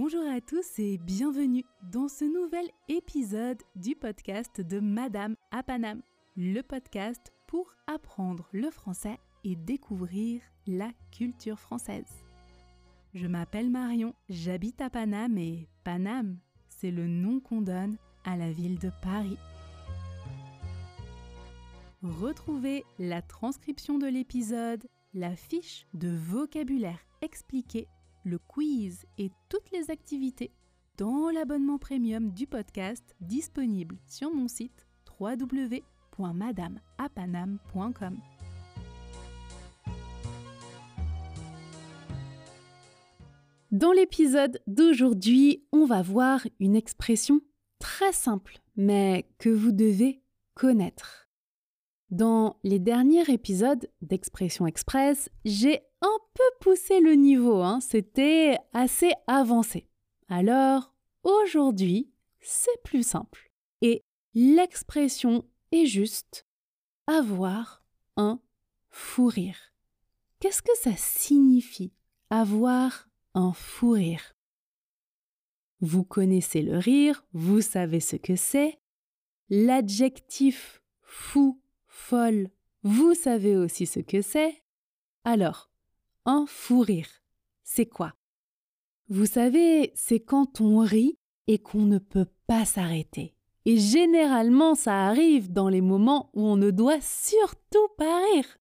Bonjour à tous et bienvenue dans ce nouvel épisode du podcast de Madame à Paname, le podcast pour apprendre le français et découvrir la culture française. Je m'appelle Marion, j'habite à Paname et Paname, c'est le nom qu'on donne à la ville de Paris. Retrouvez la transcription de l'épisode, la fiche de vocabulaire expliqué le quiz et toutes les activités dans l'abonnement premium du podcast disponible sur mon site www.madameapanam.com. Dans l'épisode d'aujourd'hui, on va voir une expression très simple, mais que vous devez connaître. Dans les derniers épisodes d'Expression Express, j'ai un peu poussé le niveau, hein. c'était assez avancé. Alors, aujourd'hui, c'est plus simple. Et l'expression est juste avoir un fou rire. Qu'est-ce que ça signifie avoir un fou rire? Vous connaissez le rire, vous savez ce que c'est. L'adjectif fou folle, vous savez aussi ce que c'est. Alors, un fou rire, c'est quoi? Vous savez, c'est quand on rit et qu'on ne peut pas s'arrêter. Et généralement, ça arrive dans les moments où on ne doit surtout pas rire.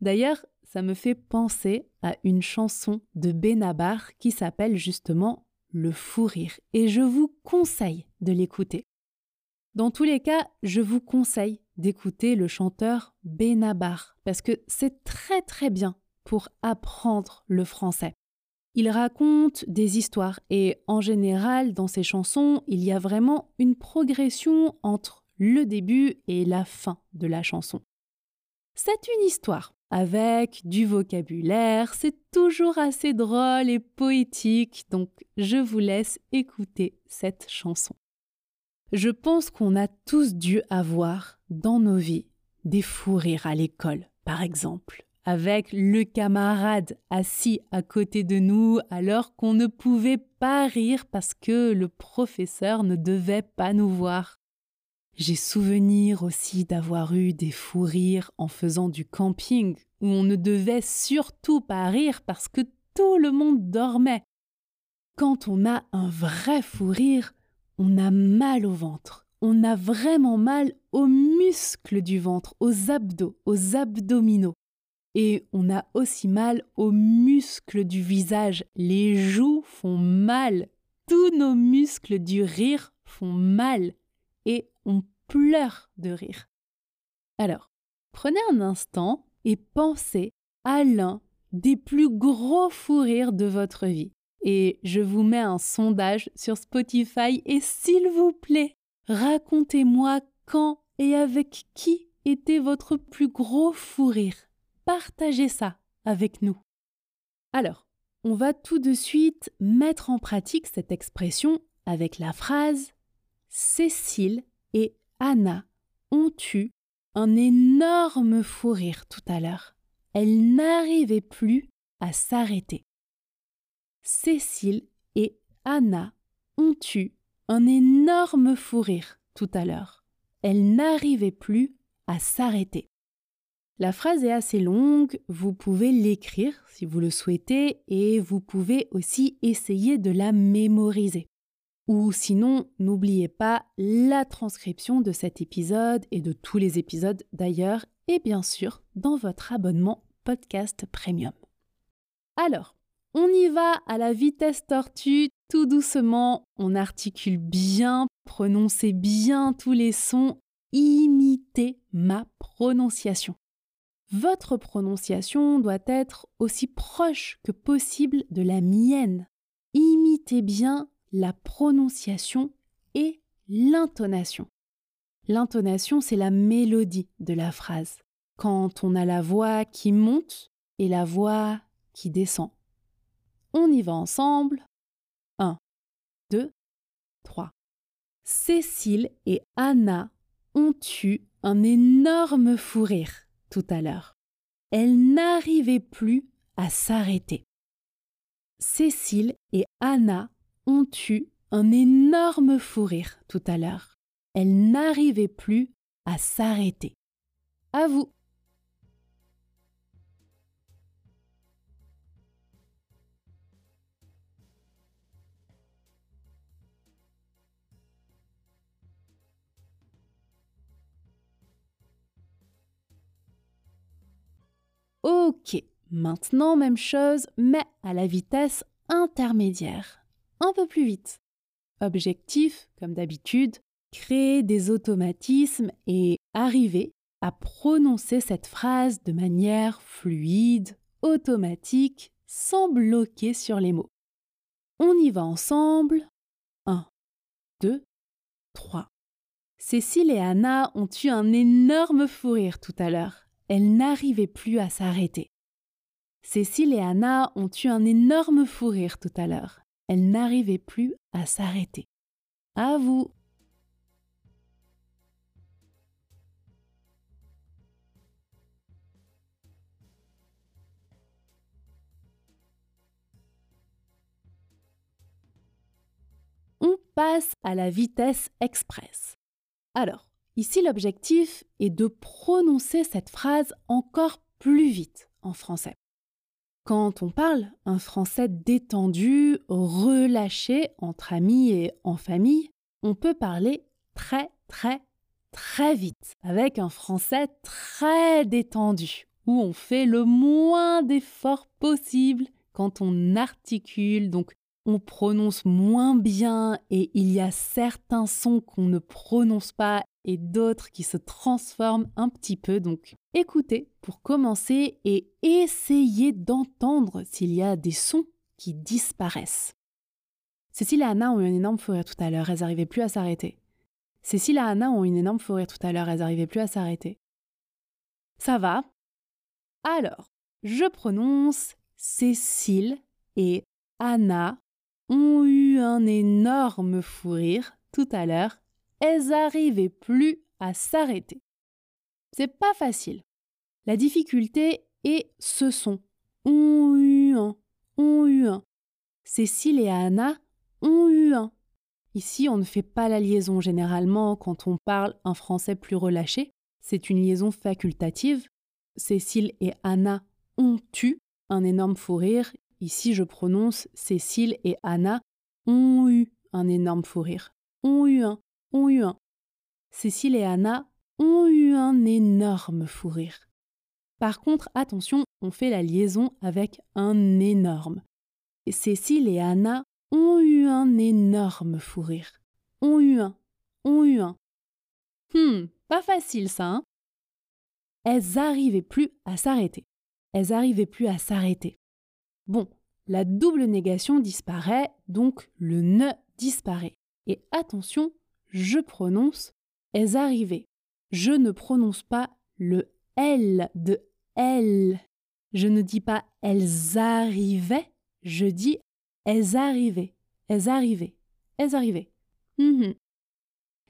D'ailleurs, ça me fait penser à une chanson de Benabar qui s'appelle justement Le fou rire, et je vous conseille de l'écouter. Dans tous les cas, je vous conseille d'écouter le chanteur Benabar, parce que c'est très très bien pour apprendre le français. Il raconte des histoires et en général dans ses chansons, il y a vraiment une progression entre le début et la fin de la chanson. C'est une histoire avec du vocabulaire, c'est toujours assez drôle et poétique, donc je vous laisse écouter cette chanson. Je pense qu'on a tous dû avoir dans nos vies des fous rires à l'école, par exemple, avec le camarade assis à côté de nous alors qu'on ne pouvait pas rire parce que le professeur ne devait pas nous voir. J'ai souvenir aussi d'avoir eu des fous rires en faisant du camping où on ne devait surtout pas rire parce que tout le monde dormait. Quand on a un vrai fou rire, on a mal au ventre. On a vraiment mal aux muscles du ventre, aux abdos, aux abdominaux. Et on a aussi mal aux muscles du visage. Les joues font mal. Tous nos muscles du rire font mal. Et on pleure de rire. Alors, prenez un instant et pensez à l'un des plus gros fous rires de votre vie et je vous mets un sondage sur Spotify et s'il vous plaît, racontez-moi quand et avec qui était votre plus gros fou rire. Partagez ça avec nous. Alors, on va tout de suite mettre en pratique cette expression avec la phrase Cécile et Anna ont eu un énorme fou rire tout à l'heure. Elles n'arrivaient plus à s'arrêter. Cécile et Anna ont eu un énorme fou rire tout à l'heure. Elles n'arrivaient plus à s'arrêter. La phrase est assez longue, vous pouvez l'écrire si vous le souhaitez et vous pouvez aussi essayer de la mémoriser. Ou sinon, n'oubliez pas la transcription de cet épisode et de tous les épisodes d'ailleurs, et bien sûr dans votre abonnement podcast premium. Alors, on y va à la vitesse tortue, tout doucement, on articule bien, prononcez bien tous les sons, imitez ma prononciation. Votre prononciation doit être aussi proche que possible de la mienne. Imitez bien la prononciation et l'intonation. L'intonation, c'est la mélodie de la phrase. Quand on a la voix qui monte et la voix qui descend. On y va ensemble. 1, 2, 3. Cécile et Anna ont eu un énorme fou rire tout à l'heure. Elles n'arrivaient plus à s'arrêter. Cécile et Anna ont eu un énorme fou rire tout à l'heure. Elles n'arrivaient plus à s'arrêter. À vous. Ok, maintenant même chose, mais à la vitesse intermédiaire. Un peu plus vite. Objectif, comme d'habitude, créer des automatismes et arriver à prononcer cette phrase de manière fluide, automatique, sans bloquer sur les mots. On y va ensemble. 1, 2, 3. Cécile et Anna ont eu un énorme fou rire tout à l'heure elles n'arrivaient plus à s'arrêter. Cécile et Anna ont eu un énorme fou rire tout à l'heure. Elles n'arrivaient plus à s'arrêter. À vous. On passe à la vitesse express. Alors, Ici, l'objectif est de prononcer cette phrase encore plus vite en français. Quand on parle un français détendu, relâché entre amis et en famille, on peut parler très très très vite avec un français très détendu où on fait le moins d'efforts possible quand on articule, donc on prononce moins bien et il y a certains sons qu'on ne prononce pas et d'autres qui se transforment un petit peu. Donc écoutez pour commencer et essayez d'entendre s'il y a des sons qui disparaissent. Cécile et Anna ont eu une énorme fou tout à l'heure, elles n'arrivaient plus à s'arrêter. Cécile et Anna ont eu une énorme fou tout à l'heure, elles n'arrivaient plus à s'arrêter. Ça va? Alors, je prononce Cécile et Anna ont eu un énorme fou rire tout à l'heure elles n'arrivaient plus à s'arrêter. C'est pas facile. La difficulté est ce son. Ont eu un, ont eu un. Cécile et Anna ont eu un. Ici, on ne fait pas la liaison généralement quand on parle un français plus relâché. C'est une liaison facultative. Cécile et Anna ont eu un énorme fou rire. Ici, je prononce Cécile et Anna ont eu un énorme fou rire. Ont eu un ont eu un. Cécile et Anna ont eu un énorme fou rire. Par contre, attention, on fait la liaison avec un énorme. Cécile et Anna ont eu un énorme fou rire. Ont eu un. Ont eu un. Hum, pas facile ça, hein Elles arrivaient plus à s'arrêter. Elles arrivaient plus à s'arrêter. Bon, la double négation disparaît, donc le ne disparaît. Et attention, je prononce elles arrivaient. Je ne prononce pas le L de elle. Je ne dis pas elles arrivaient, je dis elles arrivaient. Elles arrivaient. Elles arrivaient. Mhm.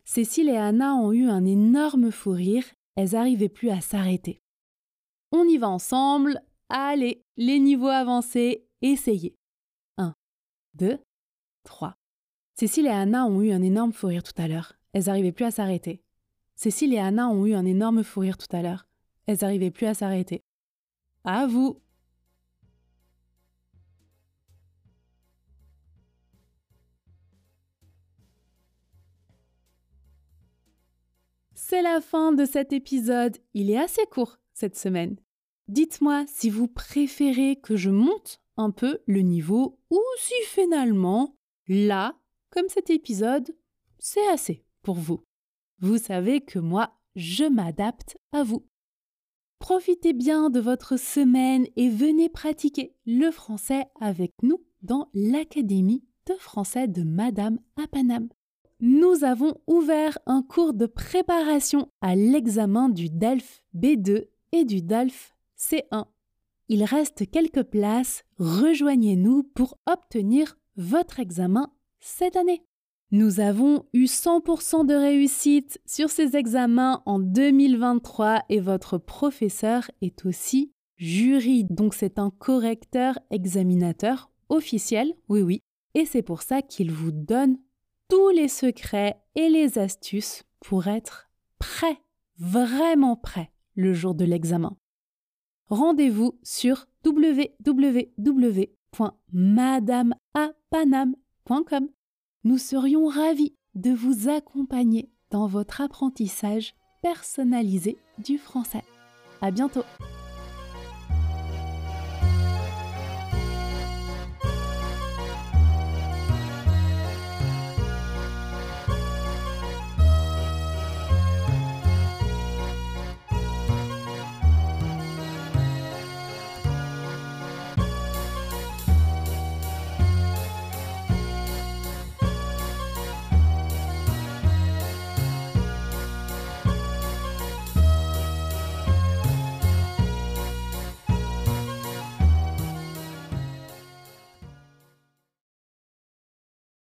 Cécile et Anna ont eu un énorme fou rire, elles n'arrivaient plus à s'arrêter. On y va ensemble. Allez, les niveaux avancés, essayez. 1, 2, 3. Cécile et Anna ont eu un énorme fou rire tout à l'heure. Elles n'arrivaient plus à s'arrêter. Cécile et Anna ont eu un énorme fou rire tout à l'heure. Elles n'arrivaient plus à s'arrêter. À vous C'est la fin de cet épisode. Il est assez court cette semaine. Dites-moi si vous préférez que je monte un peu le niveau ou si finalement, là, comme cet épisode, c'est assez pour vous. Vous savez que moi, je m'adapte à vous. Profitez bien de votre semaine et venez pratiquer le français avec nous dans l'Académie de français de Madame Apanam. Nous avons ouvert un cours de préparation à l'examen du DELF B2 et du DELF C1. Il reste quelques places, rejoignez-nous pour obtenir votre examen cette année. Nous avons eu 100% de réussite sur ces examens en 2023 et votre professeur est aussi jury, donc c'est un correcteur examinateur officiel, oui oui, Et c'est pour ça qu'il vous donne tous les secrets et les astuces pour être prêt, vraiment prêt, le jour de l'examen. Rendez-vous sur Nous serions ravis de vous accompagner dans votre apprentissage personnalisé du français. À bientôt!